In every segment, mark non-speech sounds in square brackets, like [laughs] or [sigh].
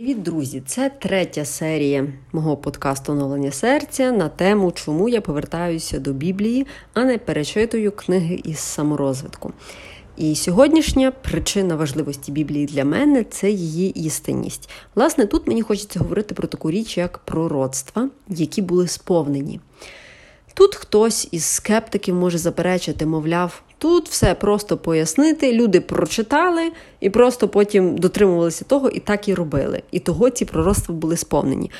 Привіт, друзі! Це третя серія мого подкасту Оновлення серця на тему, чому я повертаюся до Біблії, а не перечитую книги із саморозвитку. І сьогоднішня причина важливості Біблії для мене це її істинність. Власне, тут мені хочеться говорити про таку річ, як пророцтва, які були сповнені. Тут хтось із скептиків може заперечити, мовляв, тут все просто пояснити. Люди прочитали і просто потім дотримувалися того і так і робили. І того ці пророцтва були сповнені.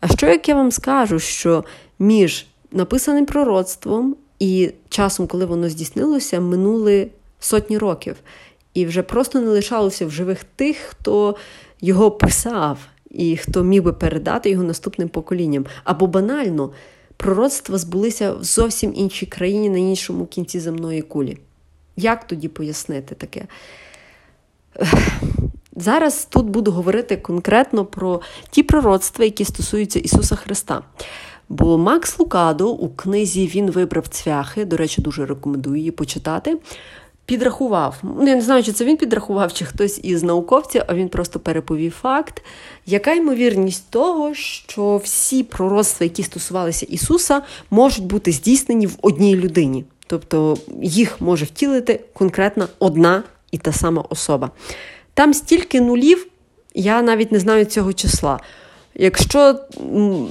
А що як я вам скажу, що між написаним пророцтвом і часом, коли воно здійснилося, минули сотні років, і вже просто не лишалося в живих тих, хто його писав і хто міг би передати його наступним поколінням. Або банально пророцтва збулися в зовсім іншій країні на іншому кінці земної кулі. Як тоді пояснити таке? [sighs] Зараз тут буду говорити конкретно про ті пророцтва, які стосуються Ісуса Христа. Бо Макс Лукадо у книзі Він вибрав цвяхи, до речі, дуже рекомендую її почитати. Підрахував, ну, я не знаю, чи це він підрахував, чи хтось із науковців, а він просто переповів факт, яка ймовірність того, що всі пророцтва, які стосувалися Ісуса, можуть бути здійснені в одній людині. Тобто їх може втілити конкретно одна і та сама особа. Там стільки нулів, я навіть не знаю цього числа. Якщо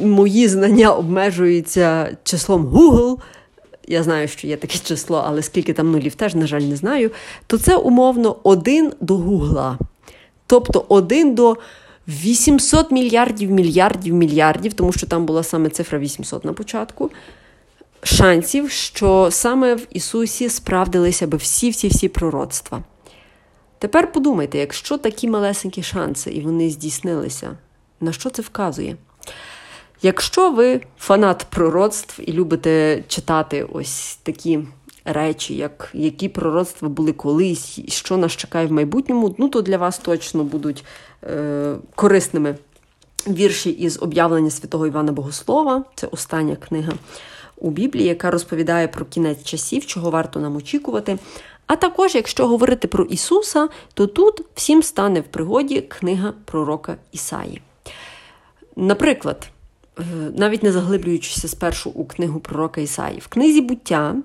мої знання обмежуються числом Google, я знаю, що є таке число, але скільки там нулів теж, на жаль, не знаю, то це умовно один до Гугла. Тобто один до 800 мільярдів мільярдів мільярдів, тому що там була саме цифра 800 на початку. Шансів, що саме в Ісусі справдилися би всі-всі-всі пророцтва. Тепер подумайте, якщо такі малесенькі шанси і вони здійснилися, на що це вказує? Якщо ви фанат пророцтв і любите читати ось такі речі, як які пророцтва були колись, що нас чекає в майбутньому, ну то для вас точно будуть е, корисними вірші із об'явлення святого Івана Богослова, це остання книга у Біблії, яка розповідає про кінець часів, чого варто нам очікувати. А також, якщо говорити про Ісуса, то тут всім стане в пригоді книга пророка Ісаї. Наприклад, навіть не заглиблюючися спершу у книгу пророка Ісаї, в книзі буття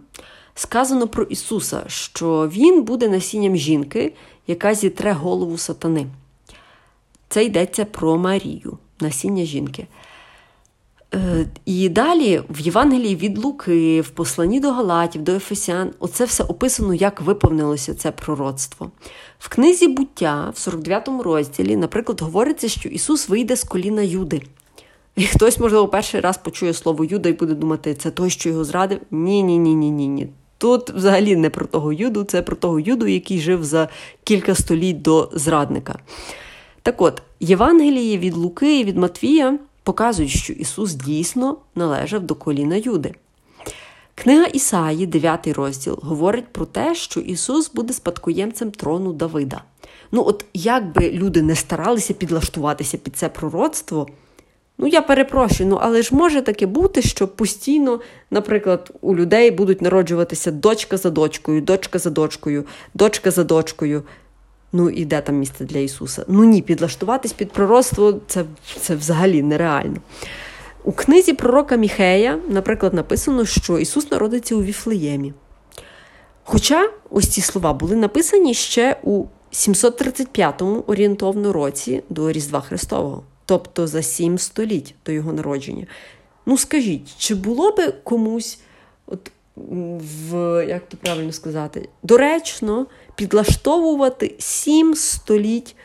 сказано про Ісуса, що Він буде насінням жінки, яка зітре голову сатани. Це йдеться про Марію, насіння жінки. Е, і далі в Євангелії від Луки, в посланні до Галатів, до Ефесян, оце все описано, як виповнилося це пророцтво. В книзі буття, в 49 розділі, наприклад, говориться, що Ісус вийде з коліна Юди. І хтось, можливо, перший раз почує слово Юда і буде думати, це той, що його зрадив. Ні-ні. ні, ні, ні, ні. Тут взагалі не про того Юду, це про того Юду, який жив за кілька століть до зрадника. Так от, Євангелії від Луки і від Матвія показують, що Ісус дійсно належав до коліна Юди. Книга Ісаї, 9 розділ, говорить про те, що Ісус буде спадкоємцем трону Давида. Ну, от як би люди не старалися підлаштуватися під це пророцтво, ну я перепрошую, ну але ж може таке бути, що постійно, наприклад, у людей будуть народжуватися дочка за дочкою, дочка за дочкою, дочка за дочкою. Ну і де там місце для Ісуса? Ну ні, підлаштуватись під пророцтво це, це взагалі нереально. У книзі пророка Міхея, наприклад, написано, що Ісус народиться у Віфлеємі. Хоча ось ці слова були написані ще у 735-му орієнтовно році до Різдва Христового, тобто за сім століть до його народження. Ну скажіть, чи було би комусь от в, як то правильно сказати, доречно підлаштовувати сім століть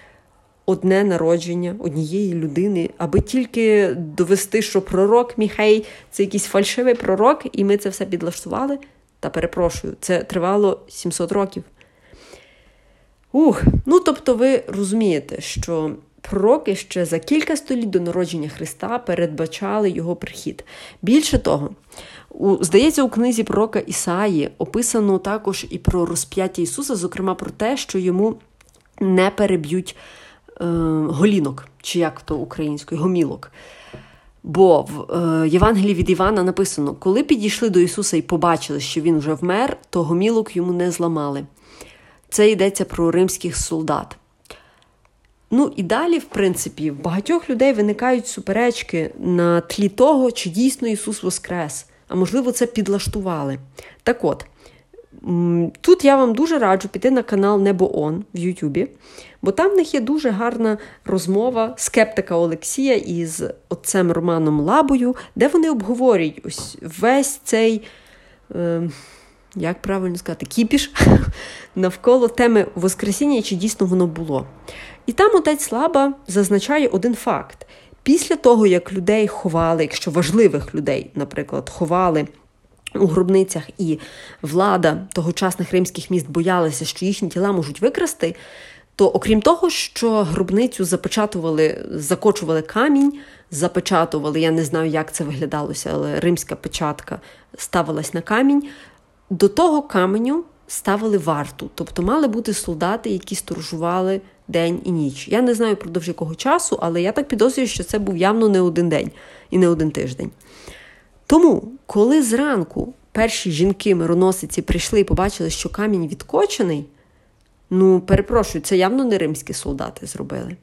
одне народження однієї людини, аби тільки довести, що пророк Міхей це якийсь фальшивий пророк, і ми це все підлаштували. Та перепрошую, це тривало 700 років. Ух, ну тобто, ви розумієте, що пророки ще за кілька століть до народження Христа передбачали його прихід. Більше того, у, Здається, у книзі пророка Ісаї описано також і про розп'яття Ісуса, зокрема про те, що йому не переб'ють е, голінок, чи як то українською, гомілок. Бо в е, Євангелії від Івана написано: коли підійшли до Ісуса і побачили, що Він вже вмер, то гомілок йому не зламали. Це йдеться про римських солдат. Ну і далі, в принципі, в багатьох людей виникають суперечки на тлі того, чи дійсно Ісус Воскрес, а можливо, це підлаштували. Так от, тут я вам дуже раджу піти на канал Небо Он в Ютубі, бо там в них є дуже гарна розмова скептика Олексія із отцем Романом Лабою, де вони обговорюють ось весь цей. Е, як правильно сказати, кіпіш [laughs] навколо теми Воскресіння, чи дійсно воно було. І там отець Лаба зазначає один факт: після того, як людей ховали, якщо важливих людей, наприклад, ховали у гробницях, і влада тогочасних римських міст боялася, що їхні тіла можуть викрасти. То, окрім того, що гробницю запечатували, закочували камінь, запечатували, я не знаю, як це виглядалося, але римська печатка ставилась на камінь. До того каменю ставили варту, тобто мали бути солдати, які сторожували день і ніч. Я не знаю продовж якого часу, але я так підозрюю, що це був явно не один день і не один тиждень. Тому, коли зранку перші жінки-мироносиці прийшли і побачили, що камінь відкочений, ну, перепрошую, це явно не римські солдати зробили.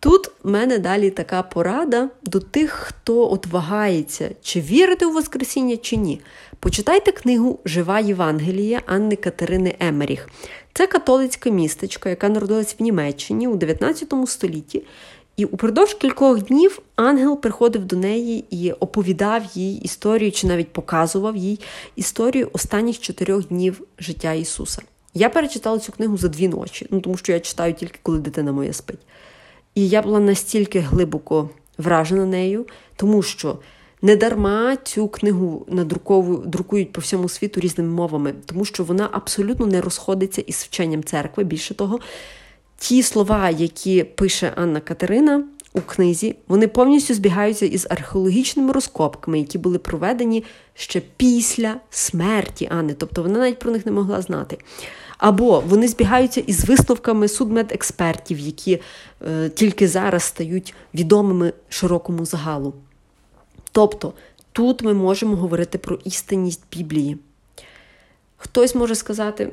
Тут в мене далі така порада до тих, хто от вагається, чи вірити у Воскресіння, чи ні. Почитайте книгу Жива Євангелія Анни Катерини Емеріх. Це католицька містечка, яка народилась в Німеччині у 19 столітті. І упродовж кількох днів ангел приходив до неї і оповідав їй історію, чи навіть показував їй історію останніх чотирьох днів життя Ісуса. Я перечитала цю книгу за дві ночі, ну тому що я читаю тільки коли дитина моя спить. І я була настільки глибоко вражена нею, тому що недарма цю книгу друкують по всьому світу різними мовами, тому що вона абсолютно не розходиться із вченням церкви. Більше того, ті слова, які пише Анна Катерина у книзі, вони повністю збігаються із археологічними розкопками, які були проведені ще після смерті Анни. Тобто вона навіть про них не могла знати. Або вони збігаються із висновками судмедекспертів, які е, тільки зараз стають відомими широкому загалу. Тобто тут ми можемо говорити про істинність Біблії. Хтось може сказати,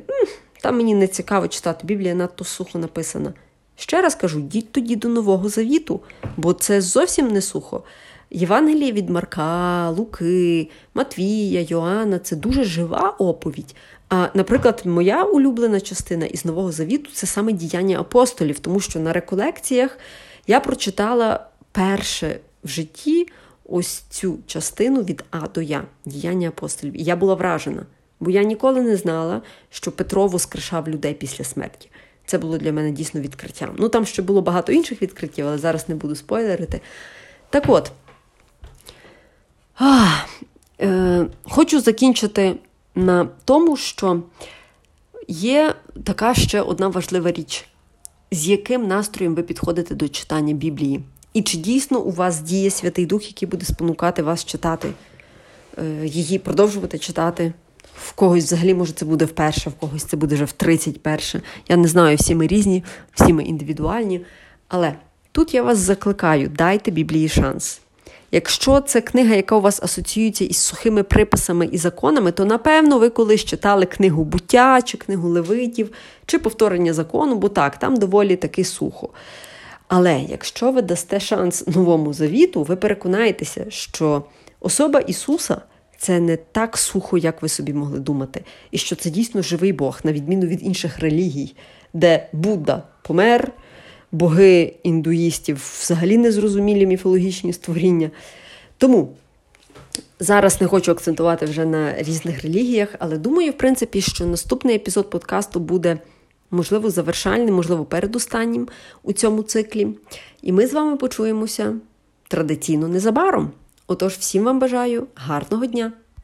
там мені не цікаво читати Біблія, надто сухо написана. Ще раз кажу, йдіть тоді до Нового Завіту, бо це зовсім не сухо. Євангеліє від Марка, Луки, Матвія, Йоанна це дуже жива оповідь. А, наприклад, моя улюблена частина із Нового Завіту це саме діяння апостолів, тому що на реколекціях я прочитала перше в житті ось цю частину від А до Я, діяння апостолів. І я була вражена, бо я ніколи не знала, що Петро воскрешав людей після смерті. Це було для мене дійсно відкриттям. Ну там ще було багато інших відкриттів, але зараз не буду спойлерити. Так от. А, е, Хочу закінчити на тому, що є така ще одна важлива річ, з яким настроєм ви підходите до читання Біблії. І чи дійсно у вас діє Святий Дух, який буде спонукати вас читати, е, її продовжувати читати? В когось взагалі, може, це буде вперше, в когось це буде вже в 31. Я не знаю, всі ми різні, всі ми індивідуальні. Але тут я вас закликаю: дайте Біблії шанс. Якщо це книга, яка у вас асоціюється із сухими приписами і законами, то напевно ви колись читали книгу буття, чи книгу Левитів, чи повторення закону, бо так, там доволі таки сухо. Але якщо ви дасте шанс новому завіту, ви переконаєтеся, що особа Ісуса це не так сухо, як ви собі могли думати, і що це дійсно живий Бог, на відміну від інших релігій, де Будда помер боги індуїстів, взагалі незрозумілі міфологічні створіння. Тому зараз не хочу акцентувати вже на різних релігіях, але думаю, в принципі, що наступний епізод подкасту буде. Можливо, завершальним, можливо, передостаннім у цьому циклі. І ми з вами почуємося традиційно незабаром. Отож, всім вам бажаю гарного дня!